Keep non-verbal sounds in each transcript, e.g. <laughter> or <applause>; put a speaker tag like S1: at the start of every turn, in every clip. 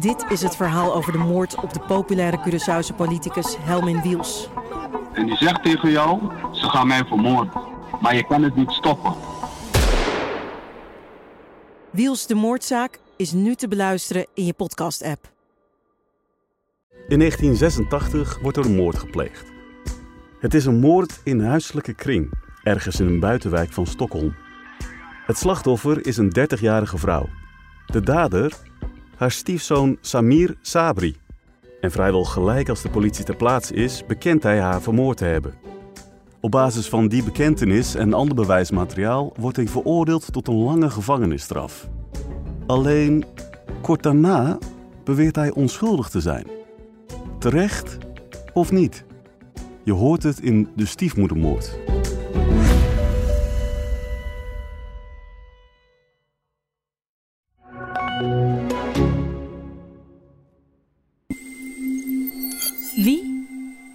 S1: Dit is het verhaal over de moord op de populaire Curaçaose politicus Helmin Wiels.
S2: En die zegt tegen jou, ze gaan mij vermoorden. Maar je kan het niet stoppen.
S1: Wiels de moordzaak is nu te beluisteren in je podcast-app.
S3: In 1986 wordt er een moord gepleegd. Het is een moord in huiselijke kring, ergens in een buitenwijk van Stockholm. Het slachtoffer is een 30-jarige vrouw. De dader, haar stiefzoon Samir Sabri. En vrijwel gelijk als de politie ter plaatse is, bekent hij haar vermoord te hebben. Op basis van die bekentenis en ander bewijsmateriaal wordt hij veroordeeld tot een lange gevangenisstraf. Alleen kort daarna beweert hij onschuldig te zijn. Terecht of niet? Je hoort het in de stiefmoedermoord.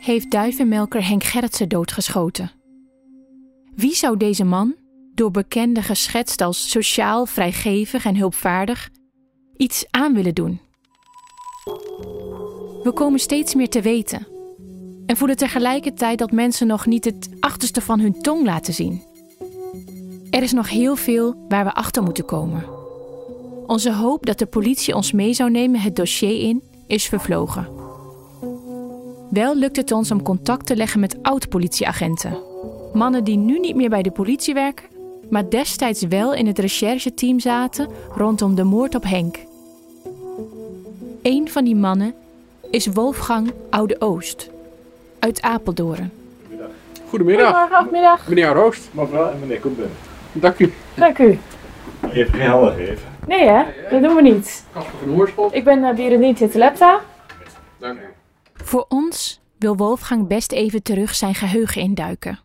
S4: Heeft duivenmelker Henk Gerritsen doodgeschoten? Wie zou deze man, door bekenden geschetst als sociaal, vrijgevig en hulpvaardig, iets aan willen doen? We komen steeds meer te weten en voelen tegelijkertijd dat mensen nog niet het achterste van hun tong laten zien. Er is nog heel veel waar we achter moeten komen. Onze hoop dat de politie ons mee zou nemen het dossier in is vervlogen. Wel lukt het ons om contact te leggen met oud-politieagenten. Mannen die nu niet meer bij de politie werken, maar destijds wel in het rechercheteam zaten rondom de moord op Henk. Een van die mannen is Wolfgang Oude Oost uit Apeldoorn.
S5: Goedemiddag,
S6: Goedemorgen, middag.
S5: meneer Roost.
S7: Mevrouw en meneer Koepen.
S5: Dank u.
S6: Dank u.
S7: Je hebt geen handen gegeven.
S6: Nee hè, dat doen we niet.
S5: Kasper van Hoorspot.
S6: Ik ben uh, Berendien Titelepta.
S5: Dank u.
S4: Voor ons wil Wolfgang best even terug zijn geheugen induiken.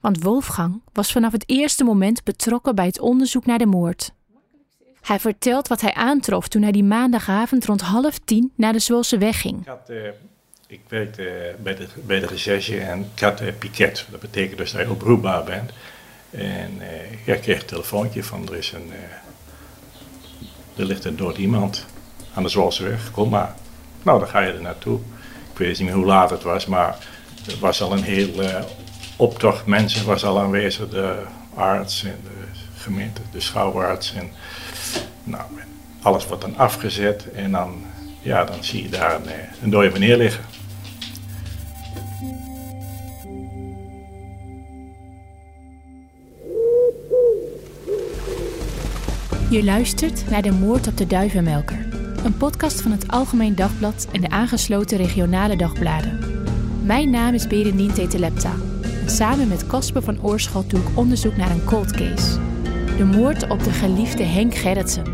S4: Want Wolfgang was vanaf het eerste moment betrokken bij het onderzoek naar de moord. Hij vertelt wat hij aantrof toen hij die maandagavond rond half tien naar de Zwolse weg ging.
S7: Ik, had, eh, werkte eh, bij, de, bij de recherche en ik had eh, piket. Dat betekent dus dat je oproepbaar bent. En ik kreeg een telefoontje van er is een... er ligt een dood iemand aan de Zwolse weg. Kom maar. Nou, dan ga je er naartoe. Ik weet niet meer hoe laat het was, maar er was al een heel eh, optocht mensen was al aanwezig. De arts en de gemeente, de schouwarts en nou, alles wordt dan afgezet en dan, ja, dan zie je daar een, eh, een dode meneer liggen.
S4: Je luistert naar De Moord op de Duivenmelker. Een podcast van het Algemeen Dagblad en de aangesloten regionale dagbladen. Mijn naam is Berendien Tetelepta. En samen met Casper van Oorschot doe ik onderzoek naar een cold case. De moord op de geliefde Henk Gerritsen.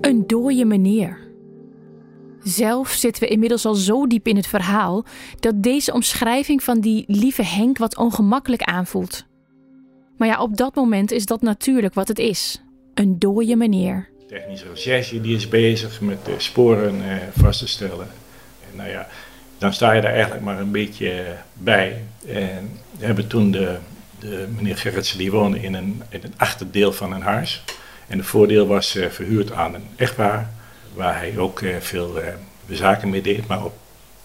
S4: Een dooie meneer. Zelf zitten we inmiddels al zo diep in het verhaal dat deze omschrijving van die lieve Henk wat ongemakkelijk aanvoelt. Maar ja, op dat moment is dat natuurlijk wat het is: een dooie meneer.
S7: De technische recherche die is bezig met de sporen eh, vast te stellen. En nou ja, dan sta je daar eigenlijk maar een beetje eh, bij. En we hebben toen de, de meneer Gerritsen, die woonde in een, in een achterdeel van een huis. En het voordeel was eh, verhuurd aan een echtpaar, waar hij ook eh, veel eh, zaken mee deed, maar op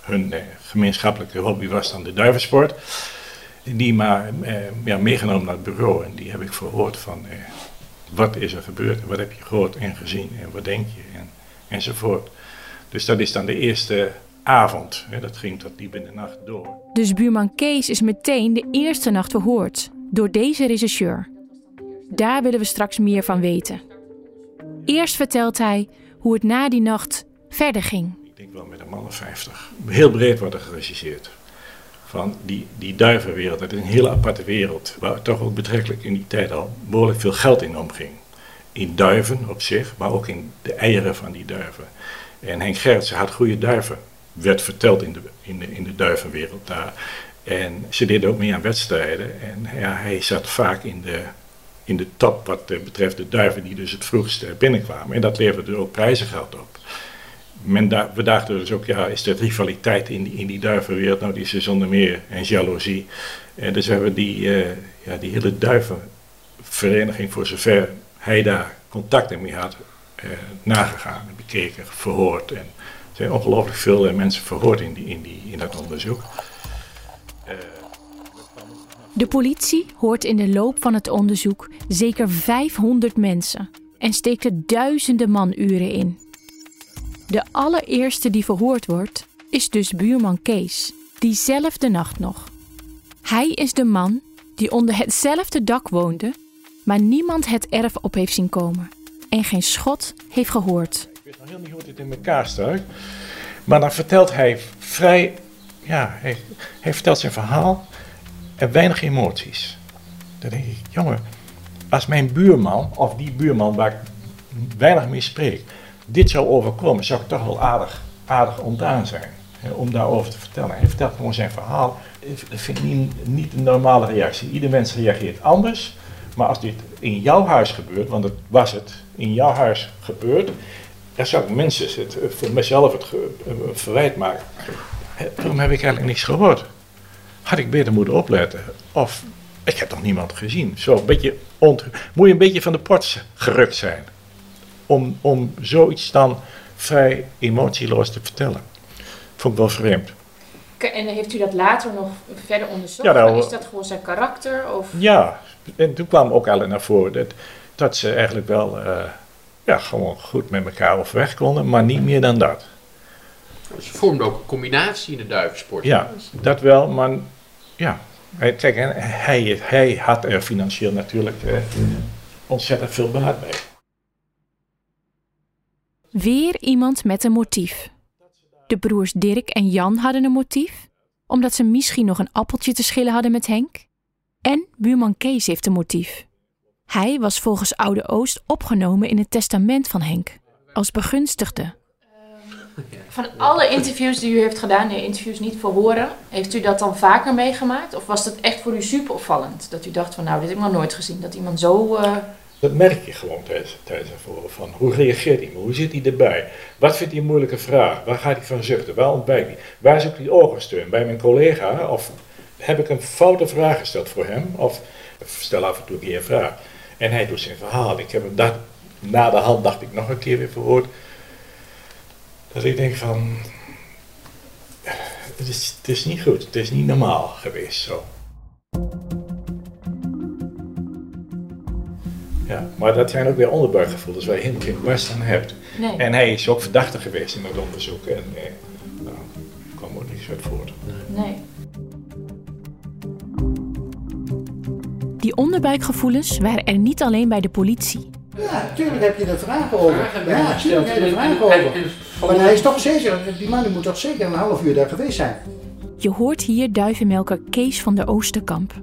S7: hun eh, gemeenschappelijke hobby was dan de duivensport. Die maar eh, ja, meegenomen naar het bureau en die heb ik verhoord van eh, wat is er gebeurd, en wat heb je gehoord en gezien en wat denk je en, enzovoort. Dus dat is dan de eerste avond, hè, dat ging tot diep in de nacht door.
S4: Dus buurman Kees is meteen de eerste nacht verhoord door deze rechercheur. Daar willen we straks meer van weten. Eerst vertelt hij hoe het na die nacht verder ging.
S7: ik denk wel met een man of 50. Heel breed wordt er geregisseerd. Van die, die duivenwereld, dat is een hele aparte wereld. Waar toch ook betrekkelijk in die tijd al behoorlijk veel geld in omging. In duiven op zich, maar ook in de eieren van die duiven. En Henk Gerritsen had goede duiven, werd verteld in de, in de, in de duivenwereld daar. En ze deden ook mee aan wedstrijden. En ja, hij zat vaak in de, in de top wat betreft de duiven die dus het vroegst binnenkwamen. En dat leverde ook prijzengeld op men we dachten dus ook, ja, is er rivaliteit in die, in die duivenwereld? Nou, die is er zonder meer. En jaloezie. En dus hebben we die, eh, ja, die hele vereniging, voor zover hij daar contacten mee had, eh, nagegaan, bekeken, verhoord. En er zijn ongelooflijk veel eh, mensen verhoord in, die, in, die, in dat onderzoek. Eh,
S4: De politie hoort in de loop van het onderzoek zeker 500 mensen en steekt er duizenden manuren in. De allereerste die verhoord wordt is dus buurman Kees, diezelfde nacht nog. Hij is de man die onder hetzelfde dak woonde, maar niemand het erf op heeft zien komen en geen schot heeft gehoord.
S7: Ik weet nog heel niet hoe dit in elkaar staat. Maar dan vertelt hij vrij, ja, hij, hij vertelt zijn verhaal en weinig emoties. Dan denk ik, jongen, als mijn buurman, of die buurman waar ik weinig mee spreek, dit zou overkomen, zou ik toch wel aardig, aardig ontdaan zijn. Hè, om daarover te vertellen. Hij vertelt gewoon zijn verhaal. Dat vind ik niet, niet een normale reactie. Ieder mens reageert anders. Maar als dit in jouw huis gebeurt, want dat was het, in jouw huis gebeurt, dan zou ik mensen het, eh, voor mezelf het eh, verwijt maken. Waarom heb ik eigenlijk niks gehoord? Had ik beter moeten opletten? Of ik heb toch niemand gezien? Zo een beetje ont... Moet je een beetje van de pot gerukt zijn. Om, om zoiets dan vrij emotieloos te vertellen. Vond ik wel vreemd.
S6: En heeft u dat later nog verder onderzocht?
S7: Ja, nou,
S6: is dat gewoon zijn karakter? Of...
S7: Ja, en toen kwam ook al naar voren dat, dat ze eigenlijk wel eh, ja, gewoon goed met elkaar overweg konden, maar niet meer dan dat.
S5: Ze vormden ook een combinatie in de duivensport.
S7: Ja, dat wel, maar ja. Hij- Kijk, en hij, hij had er financieel natuurlijk eh, ontzettend veel baat bij.
S4: Weer iemand met een motief. De broers Dirk en Jan hadden een motief, omdat ze misschien nog een appeltje te schillen hadden met Henk. En buurman Kees heeft een motief. Hij was volgens Oude Oost opgenomen in het testament van Henk, als begunstigde.
S6: Van alle interviews die u heeft gedaan, de interviews niet verhoren, heeft u dat dan vaker meegemaakt? Of was dat echt voor u super opvallend? Dat u dacht van nou, dit heb ik nog nooit gezien. Dat iemand zo... eh,
S7: Dat merk je gewoon tijdens, tijdens verhoor. Van hoe reageert hij? Hoe zit hij erbij? Wat vindt hij een moeilijke vraag? Waar gaat hij van zuchten? Waar ontwijkt hij? Waar zoekt hij ogensteun? Bij mijn collega? Of heb ik een foute vraag gesteld voor hem? Of stel af en toe een een vraag. En hij doet zijn verhaal. Ik heb hem dat, na de hand dacht ik nog een keer weer verhoord. Dat ik denk van... Het is, het is niet goed. Het is niet normaal geweest zo. Ja, maar dat zijn ook weer onderbuikgevoelens waar je helemaal geen barst aan hebt.
S6: nee.
S7: En hij is ook verdachte geweest in het onderzoek. En eh, nou, er kwam ook niets uit voort.
S6: nee.
S4: Die onderbuikgevoelens waren er niet alleen bij de politie.
S8: Ja, natuurlijk heb je er vragen over. Ja, natuurlijk heb je er vragen
S5: En-
S8: over. Maar hij is toch zeker, die man moet toch zeker een half uur daar geweest zijn.
S4: Je hoort hier duivenmelker Kees van der Oosterkamp.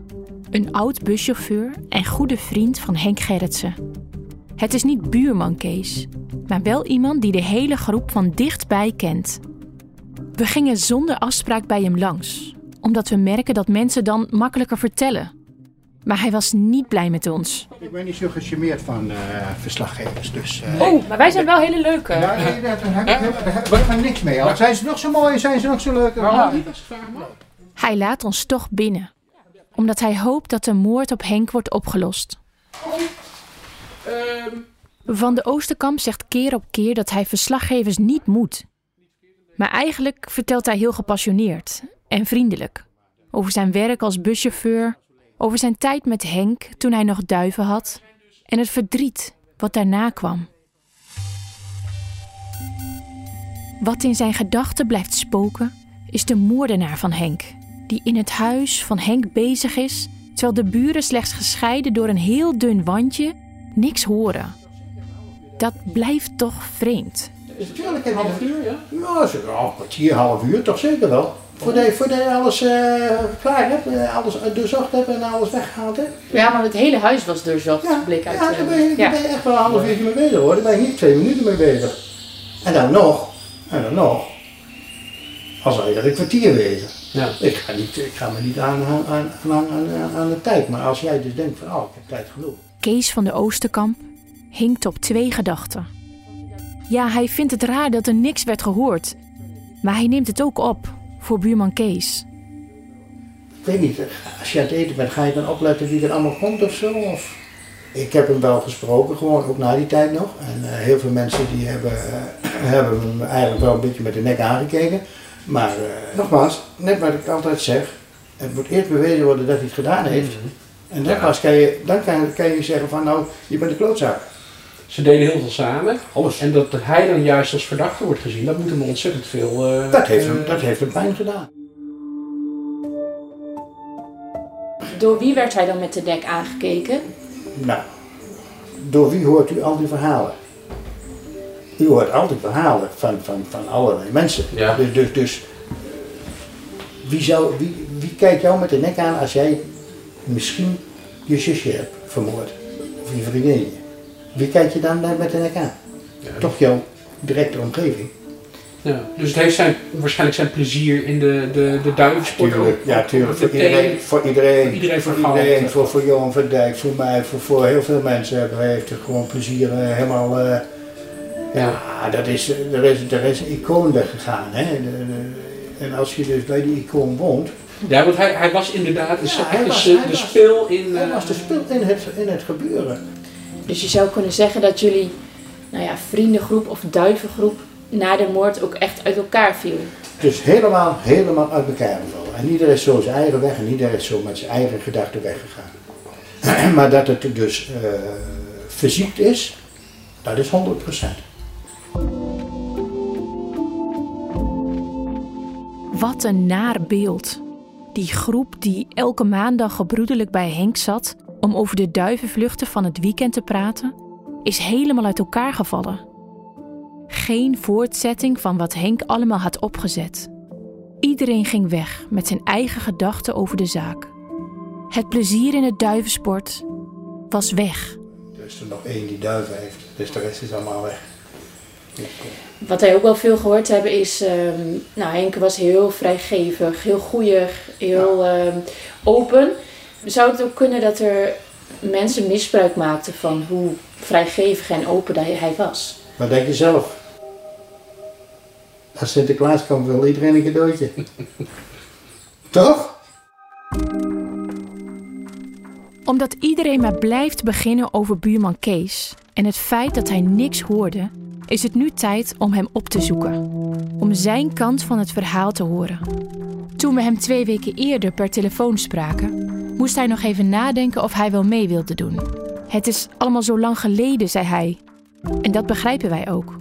S4: Een oud buschauffeur en goede vriend van Henk Gerritsen. Het is niet buurman Kees, maar wel iemand die de hele groep van dichtbij kent. We gingen zonder afspraak bij hem langs, omdat we merken dat mensen dan makkelijker vertellen. Maar hij was niet blij met ons.
S8: Ik ben niet zo gecharmeerd van eh, verslaggevers, dus... eh,
S6: Oh, maar wij zijn wel hele leuke.
S8: Ja, nee, daar heb ik helemaal- daar heb ik helemaal niks mee. Al zijn ze nog zo mooi, zijn ze nog zo leuk.
S5: Mag?
S4: Hij laat ons toch binnen, omdat hij hoopt dat de moord op Henk wordt opgelost.
S5: Ehm,
S4: Van de Oosterkamp zegt keer op keer dat hij verslaggevers niet moet. Maar eigenlijk vertelt hij heel gepassioneerd en vriendelijk. Over zijn werk als buschauffeur, over zijn tijd met Henk toen hij nog duiven had en het verdriet wat daarna kwam. Wat in zijn gedachten blijft spoken is de moordenaar van Henk, die in het huis van Henk bezig is terwijl de buren slechts gescheiden door een heel dun wandje niks horen. Dat blijft toch vreemd.
S8: Natuurlijk heb je
S5: half uur, ja?
S8: Oh, een kwartier, half uur, toch zeker wel. Voordat je, voordat je alles eh, klaar hebt, eh, alles doorzocht hebt en alles weggehaald hebt.
S6: Ja, maar het hele huis was doorzocht,
S8: Ja,
S6: bleek uit.
S8: ja
S6: eh,
S8: daar ben, je, daar ben je echt wel een half uurtje mee bezig hoor. Daar ben je niet twee minuten mee bezig. En dan nog, en dan nog, als wij dat een kwartier wezen.
S5: Ja.
S8: Ik ga, niet, ik ga me niet aan, aan, aan, aan, aan, aan de tijd, maar als jij dus denkt van, oh, ik heb tijd genoeg.
S4: Kees van de Oosterkamp hinkt op twee gedachten. Ja, hij vindt het raar dat er niks werd gehoord. Maar hij neemt het ook op voor buurman Kees.
S8: Ik weet niet, als je aan het eten bent, ga je dan opletten wie er allemaal komt of zo? Of... ik heb hem wel gesproken, gewoon ook na die tijd nog. En eh, heel veel mensen die hebben, eh, hebben hem eigenlijk wel een beetje met de nek aangekeken. Maar eh, nogmaals, net wat ik altijd zeg, het moet eerst bewezen worden dat hij het gedaan heeft. En dan,
S9: Ja.
S8: pas kan je, dan kan, kan je zeggen van nou, je bent een klootzak.
S9: Ze deden heel veel samen.
S8: Alles.
S9: En dat hij dan juist als verdachte wordt gezien, dat moet hem ontzettend veel... eh,
S8: Dat heeft, hem,
S9: eh,
S8: dat heeft hem pijn gedaan.
S6: Door wie werd hij dan met de nek aangekeken?
S8: Nou, door wie hoort u al die verhalen? U hoort al die verhalen van, van, van allerlei mensen.
S9: Ja.
S8: Dus, dus, dus wie, zou, wie, wie kijkt jou met de nek aan als jij misschien je zusje hebt vermoord? Of je vriendinnetje? Wie kijkt je dan met de nek aan? Toch jouw directe omgeving.
S9: Ja, dus het heeft zijn, waarschijnlijk zijn plezier in de, de, de duivensport
S8: Tuurlijk, ja, tuurlijk. Voor iedereen, voor iedereen,
S9: voor iedereen
S8: voor, iedereen, voor, voor Johan van Dijk, voor mij, voor, voor heel veel mensen heeft er gewoon plezier eh, helemaal. eh, ja, dat is, er, is, er is een icoon weggegaan. Hè? De- de- en als je dus bij die icoon woont,
S9: Ja, want hij, hij was inderdaad de,
S8: Ja, hij was-
S9: de,
S8: hij was-
S9: speel in...
S8: hij
S9: eh,
S8: was de spil in het, in het gebeuren.
S6: Dus je zou kunnen zeggen dat jullie nou ja, vriendengroep of duivengroep na de moord ook echt uit elkaar viel.
S8: Dus helemaal, helemaal uit elkaar gevallen. En ieder is zo zijn eigen weg en ieder is zo met zijn eigen gedachten weggegaan. <clears throat> maar dat het dus eh verziekt is, dat is 100%.
S4: Wat een naar beeld. Die groep die elke maandag gebroedelijk bij Henk zat om over de duivenvluchten van het weekend te praten, is helemaal uit elkaar gevallen. Geen voortzetting van wat Henk allemaal had opgezet. Iedereen ging weg met zijn eigen gedachten over de zaak. Het plezier in het duivensport was weg.
S8: Er is er nog één die duiven heeft, dus de rest is allemaal weg.
S6: Wat wij ook wel veel gehoord hebben is, ehm, nou Henk was heel vrijgevig, heel goeig, heel ehm, open. Zou het ook kunnen dat er mensen misbruik maakten van hoe vrijgevig en open hij, hij was?
S8: Maar denk je zelf, als Sinterklaas komt wil iedereen een cadeautje. <laughs> Toch?
S4: Omdat iedereen maar blijft beginnen over buurman Kees en het feit dat hij niks hoorde, is het nu tijd om hem op te zoeken. Om zijn kant van het verhaal te horen. Toen we hem twee weken eerder per telefoon spraken, moest hij nog even nadenken of hij wel mee wilde doen. Het is allemaal zo lang geleden, zei hij. En dat begrijpen wij ook.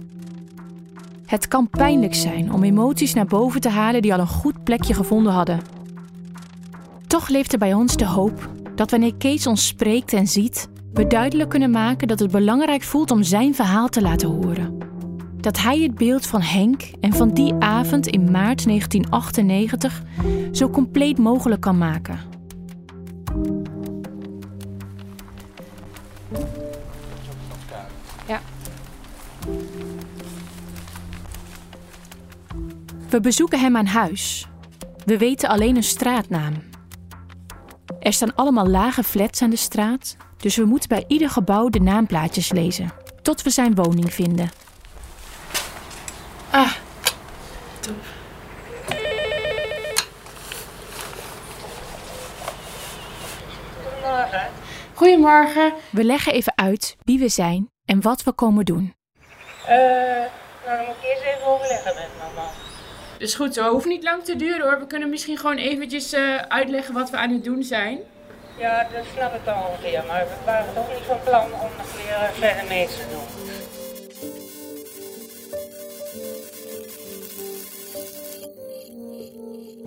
S4: Het kan pijnlijk zijn om emoties naar boven te halen die al een goed plekje gevonden hadden. Toch leeft er bij ons de hoop dat wanneer Kees ons spreekt en ziet, we duidelijk kunnen maken dat het belangrijk voelt om zijn verhaal te laten horen. Dat hij het beeld van Henk en van die avond in maart 1998 zo compleet mogelijk kan maken.
S6: Ja.
S4: We bezoeken hem aan huis. We weten alleen een straatnaam. Er staan allemaal lage flats aan de straat, dus we moeten bij ieder gebouw de naamplaatjes lezen, tot we zijn woning vinden.
S6: Ah, Goedemorgen.
S4: We leggen even uit wie we zijn en wat we komen doen.
S10: Eh, nou, dan moet ik eerst even overleggen met mama.
S6: Dus goed, zo hoeft niet lang te duren hoor. We kunnen misschien gewoon eventjes eh, uitleggen wat we aan het doen zijn.
S10: Ja, dat snap ik dan ongeveer, maar we waren toch niet van plan om nog weer eh, verder mee te doen.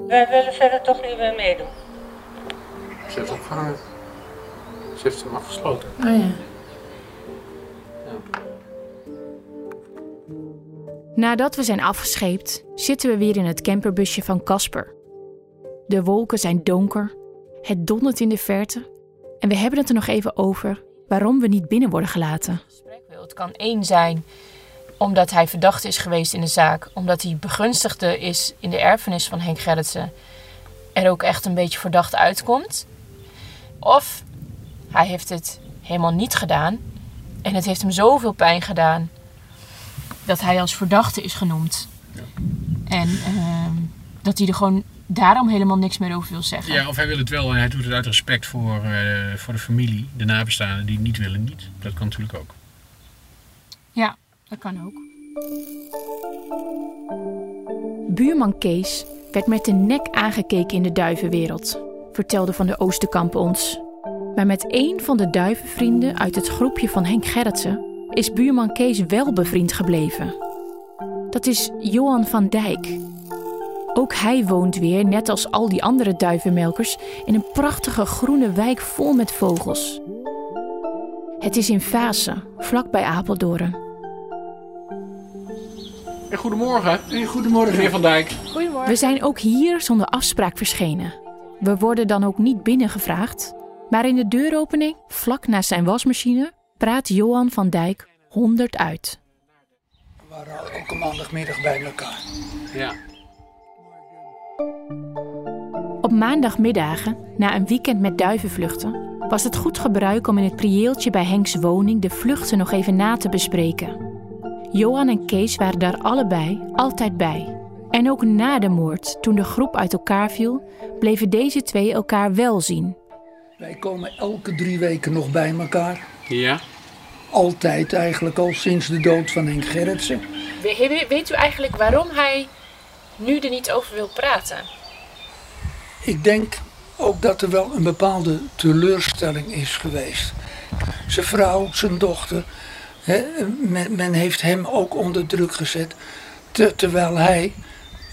S10: Wij willen verder toch niet meer meedoen.
S5: Ze heeft opgehangen. Ze heeft hem afgesloten.
S6: Oh ja.
S4: Nadat we zijn afgescheept, zitten we weer in het camperbusje van Casper. De wolken zijn donker, het dondert in de verte en we hebben het er nog even over waarom we niet binnen worden gelaten.
S6: Het kan één zijn omdat hij verdachte is geweest in de zaak, omdat hij begunstigde is in de erfenis van Henk Gerritsen, er ook echt een beetje verdacht uitkomt. Of hij heeft het helemaal niet gedaan en het heeft hem zoveel pijn gedaan dat hij als verdachte is genoemd. En ehm, dat hij er gewoon
S4: daarom helemaal niks meer over wil zeggen.
S9: Ja, of hij wil het wel en hij doet het uit respect voor, eh, voor de familie, de nabestaanden die niet willen niet. Dat kan natuurlijk ook.
S4: Ja, dat kan ook. Buurman Kees werd met de nek aangekeken in de duivenwereld, vertelde Van de Oosterkamp ons. Maar met één van de duivenvrienden uit het groepje van Henk Gerritsen is buurman Kees wel bevriend gebleven. Dat is Johan van Dijk. Ook hij woont weer, net als al die andere duivenmelkers, in een prachtige groene wijk vol met vogels. Het is in Vaassen, vlakbij Apeldoorn.
S9: En goedemorgen.
S11: Hey, goedemorgen.
S9: Meneer Van Dijk.
S4: Goedemorgen. We zijn ook hier zonder afspraak verschenen. We worden dan ook niet binnengevraagd. Maar in de deuropening, vlak naast zijn wasmachine, praat Johan van Dijk honderd uit.
S12: We waren elke maandagmiddag bij elkaar.
S9: Ja.
S4: Op maandagmiddagen, na een weekend met duivenvluchten, was het goed gebruik om in het prieeltje bij Henks woning de vluchten nog even na te bespreken. Johan en Kees waren daar allebei altijd bij. En ook na de moord, toen de groep uit elkaar viel, bleven deze twee elkaar wel zien.
S12: Wij komen elke drie weken nog bij elkaar.
S9: Ja.
S12: Altijd eigenlijk al sinds de dood van Henk Gerritsen.
S4: We- Weet u eigenlijk waarom hij nu er niet over wil praten?
S12: Ik denk ook dat er wel een bepaalde teleurstelling is geweest. Zijn vrouw, zijn dochter, men, heeft hem ook onder druk gezet. te- terwijl hij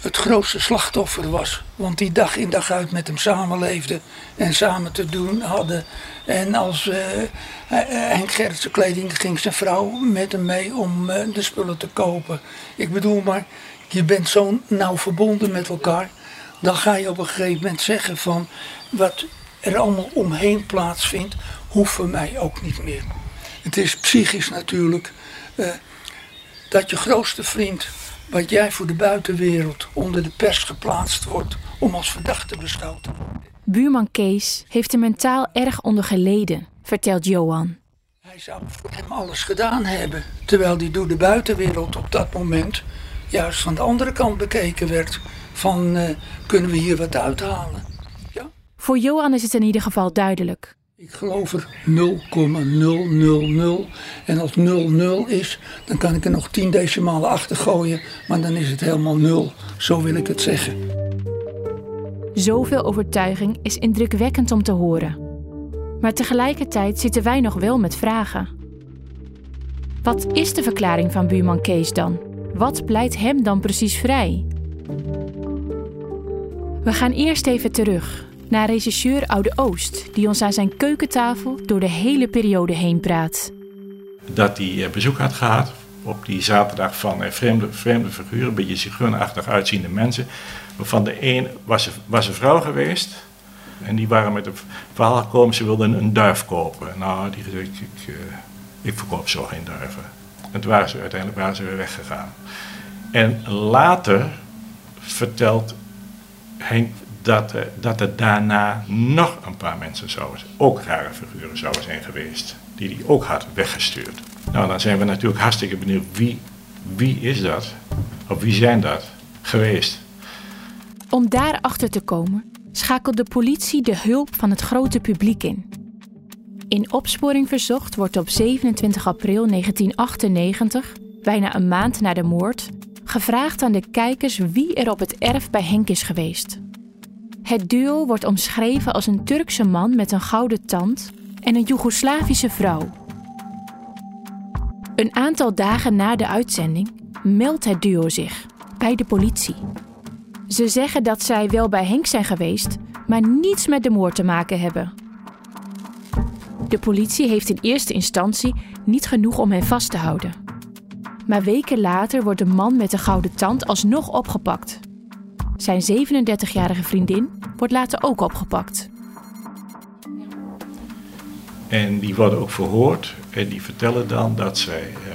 S12: het grootste slachtoffer was. Want die dag in dag uit met hem samenleefde en samen te doen hadden. En als eh, Henk Gerritsen kleding ging zijn vrouw met hem mee om eh, de spullen te kopen. Ik bedoel maar, je bent zo nauw verbonden met elkaar. Dan ga je op een gegeven moment zeggen van wat er allemaal omheen plaatsvindt, hoeft voor mij ook niet meer. Het is psychisch natuurlijk eh, dat je grootste vriend, wat jij voor de buitenwereld onder de pers geplaatst wordt om als verdachte beschouwd te worden.
S4: Buurman Kees heeft er mentaal erg onder geleden, vertelt Johan.
S12: Hij zou voor hem alles gedaan hebben, terwijl die door de buitenwereld op dat moment juist van de andere kant bekeken werd. Van eh, kunnen we hier wat uithalen?
S4: Voor Johan is het in ieder geval duidelijk.
S12: Ik geloof er 0,000. En als 00 is, dan kan ik er nog 10 decimalen achter gooien. Maar dan is het helemaal nul. Zo wil ik het zeggen.
S4: Zoveel overtuiging is indrukwekkend om te horen. Maar tegelijkertijd zitten wij nog wel met vragen. Wat is de verklaring van buurman Kees dan? Wat pleit hem dan precies vrij? We gaan eerst even terug naar regisseur Oude Oost, die ons aan zijn keukentafel door de hele periode heen praat.
S7: dat hij eh, bezoek had gehad op die zaterdag van eh, vreemde, vreemde figuren, een beetje zigeunerachtig uitziende mensen. Waarvan de een was, was een vrouw geweest en die waren met een verhaal gekomen, ze wilden een duif kopen. Nou, die gezegd, ik, eh, ik verkoop zo geen duiven. En toen waren ze uiteindelijk waren ze weer weggegaan. En later vertelt Henk dat, eh, dat er daarna nog een paar mensen zouden, ook rare figuren zouden zijn geweest, die hij ook had weggestuurd. Nou, dan zijn we natuurlijk hartstikke benieuwd wie, wie is dat, of wie zijn dat geweest.
S4: Om daarachter te komen, schakelt de politie de hulp van het grote publiek in. In opsporing verzocht wordt op 27 april 1998, bijna een maand na de moord, gevraagd aan de kijkers wie er op het erf bij Henk is geweest. Het duo wordt omschreven als een Turkse man met een gouden tand en een Joegoslavische vrouw. Een aantal dagen na de uitzending meldt het duo zich bij de politie. Ze zeggen dat zij wel bij Henk zijn geweest, maar niets met de moord te maken hebben. De politie heeft in eerste instantie niet genoeg om hen vast te houden. Maar weken later wordt de man met de gouden tand alsnog opgepakt. Zijn 37-jarige vriendin wordt later ook opgepakt.
S7: En die worden ook verhoord en die vertellen dan dat zij eh,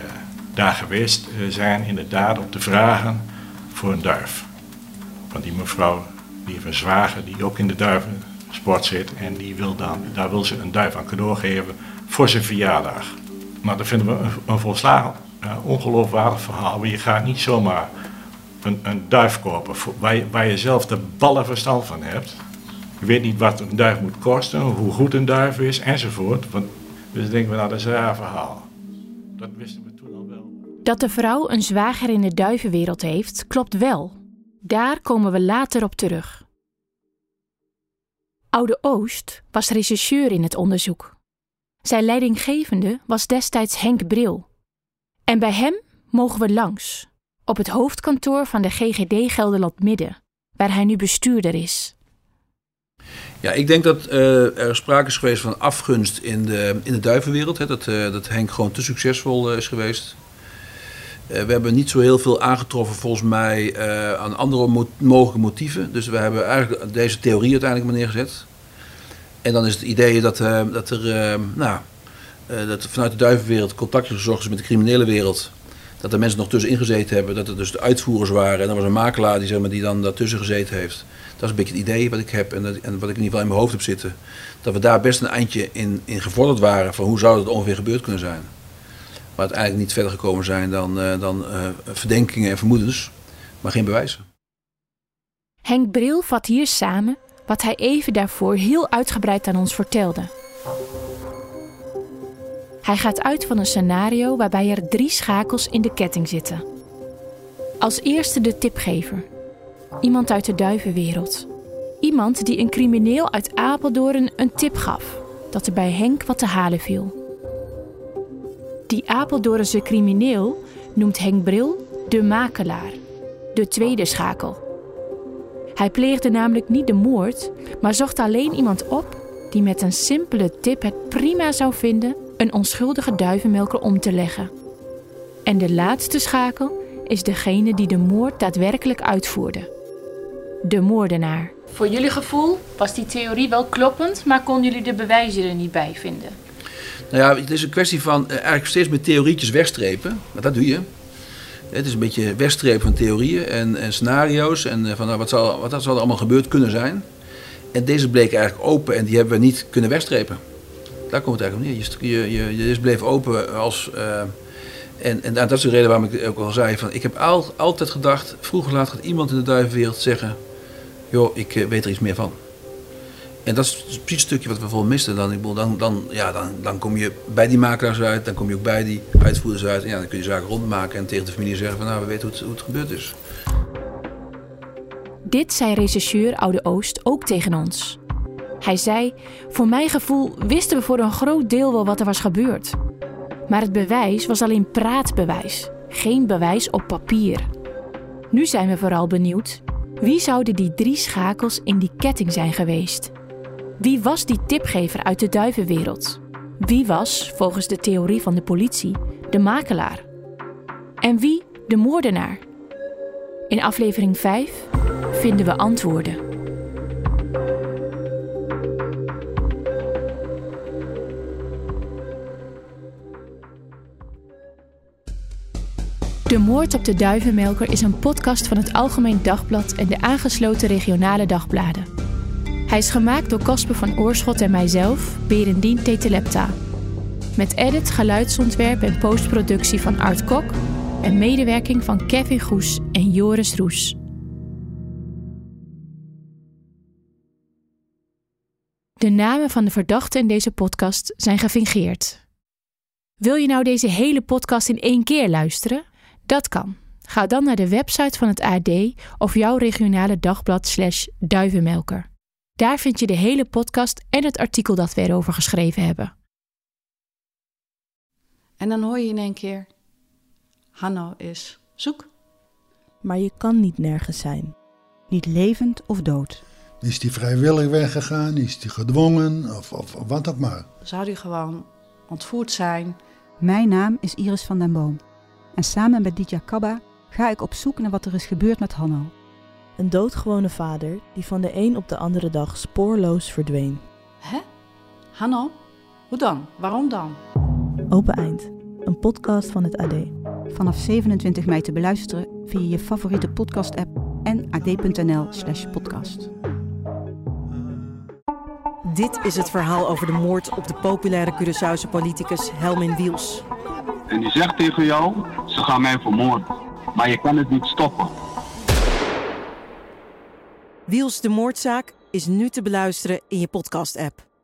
S7: daar geweest eh, zijn, inderdaad, om te vragen voor een duif. Want die mevrouw, die heeft een zwager die ook in de en die wil dan, daar wil ze een duif aan cadeau geven voor zijn verjaardag. Maar dat vinden we een, een volslagen uh, ongeloofwaardig verhaal. Want je gaat niet zomaar een, een duif kopen voor- waar, je, zelf de ballen verstand van hebt. Je weet niet wat een duif moet kosten, hoe goed een duif is, enzovoort. Want, dus denken we, nou, dat is een raar verhaal. Dat wisten we toen al wel.
S4: Dat de vrouw een zwager in de duivenwereld heeft, klopt wel. Daar komen we later op terug. Oude Oost was rechercheur in het onderzoek. Zijn leidinggevende was destijds Henk Bril. En bij hem mogen we langs, op het hoofdkantoor van de GGD Gelderland Midden, waar hij nu bestuurder is.
S13: Ja, ik denk dat eh, er sprake is geweest van afgunst in de, in de duivenwereld. Hè, dat, eh, dat Henk gewoon te succesvol eh, is geweest. Eh, we hebben niet zo heel veel aangetroffen volgens mij eh, aan andere mo- mogelijke motieven. Dus we hebben eigenlijk deze theorie uiteindelijk maar neergezet. En dan is het idee dat, eh, dat er nou, dat vanuit de duivenwereld contact is met de criminele wereld. Dat er mensen nog tussenin gezeten hebben, dat er dus de uitvoerders waren. En er was een makelaar die, zeg maar, die dan daartussen gezeten heeft. Dat is een beetje het idee wat ik heb en, en wat ik in ieder geval in mijn hoofd heb zitten. Dat we daar best een eindje in, in gevorderd waren van hoe zou dat ongeveer gebeurd kunnen zijn. Maar uiteindelijk niet verder gekomen zijn dan, eh, dan eh, verdenkingen en vermoedens, maar geen bewijzen.
S4: Henk Bril vat hier samen wat hij even daarvoor heel uitgebreid aan ons vertelde. Hij gaat uit van een scenario waarbij er drie schakels in de ketting zitten. Als eerste de tipgever. Iemand uit de duivenwereld. Iemand die een crimineel uit Apeldoorn een tip gaf dat er bij Henk wat te halen viel. Die Apeldoornse crimineel noemt Henk Bril de makelaar, de tweede schakel. Hij pleegde namelijk niet de moord, maar zocht alleen iemand op die met een simpele tip het prima zou vinden een onschuldige duivenmelker om te leggen. En de laatste schakel is degene die de moord daadwerkelijk uitvoerde. De moordenaar. Voor jullie gevoel was die theorie wel kloppend, maar konden jullie de bewijzen er niet bij vinden?
S13: Nou ja, het is een kwestie van eh, eigenlijk steeds meer theorietjes wegstrepen. Maar dat doe je. Het is een beetje wegstrepen van theorieën en, en scenario's. En eh, van nou, wat, zal, wat zal er allemaal gebeurd kunnen zijn. En deze bleek eigenlijk open en die hebben we niet kunnen wegstrepen. Daar komt het eigenlijk om neer. Je, je, je, bleef open als... eh, en, en dat is de reden waarom ik ook al zei. Van, ik heb al, altijd gedacht, vroeg of laat gaat iemand in de duivenwereld zeggen... joh, ik eh, weet er iets meer van. En dat is precies het stukje wat we vol misten. Dan, ik bedoel, dan, dan, ja, dan, dan kom je bij die makelaars uit, dan kom je ook bij die uitvoerders uit. En ja, dan kun je zaken rondmaken en tegen de familie zeggen van nou, we weten hoe het, hoe het gebeurd is.
S4: Dit zei rechercheur Oude Oost ook tegen ons. Hij zei: Voor mijn gevoel wisten we voor een groot deel wel wat er was gebeurd. Maar het bewijs was alleen praatbewijs, geen bewijs op papier. Nu zijn we vooral benieuwd: wie zouden die drie schakels in die ketting zijn geweest? Wie was die tipgever uit de duivenwereld? Wie was, volgens de theorie van de politie, de makelaar? En wie de moordenaar? In aflevering 5 vinden we antwoorden. De Moord op de Duivenmelker is een podcast van het Algemeen Dagblad en de aangesloten regionale dagbladen. Hij is gemaakt door Casper van Oorschot en mijzelf, Berendien Tetelepta. Met edit, geluidsontwerp en postproductie van Art Kok en medewerking van Kevin Goes en Joris Roes. De namen van de verdachten in deze podcast zijn gefingeerd. Wil je nou deze hele podcast in één keer luisteren? Dat kan. Ga dan naar de website van het AD of jouw regionale dagblad slash duivenmelker. Daar vind je de hele podcast en het artikel dat we erover geschreven hebben.
S14: En dan hoor je in één keer: Hanno is zoek.
S15: Maar je kan niet nergens zijn. Niet levend of dood.
S16: Is die vrijwillig weggegaan? Is die gedwongen? Of, of, of wat ook maar.
S14: Zou die gewoon ontvoerd zijn?
S15: Mijn naam is Iris van den Boom. En samen met Ditya Kabba ga ik op zoek naar wat er is gebeurd met Hanno.
S17: Een doodgewone vader die van de een op de andere dag spoorloos verdween.
S14: Hè? Hanno? Hoe dan? Waarom dan?
S17: Open Eind, een podcast van het AD.
S15: Vanaf 27 mei te beluisteren via je favoriete podcast-app en ad.nl/slash podcast.
S1: Dit is het verhaal over de moord op de populaire Curaçaose politicus Helmin Wiels.
S2: En die zegt tegen jou, ze gaan mij vermoorden. Maar je kan het niet stoppen.
S1: Wiels de moordzaak is nu te beluisteren in je podcast-app.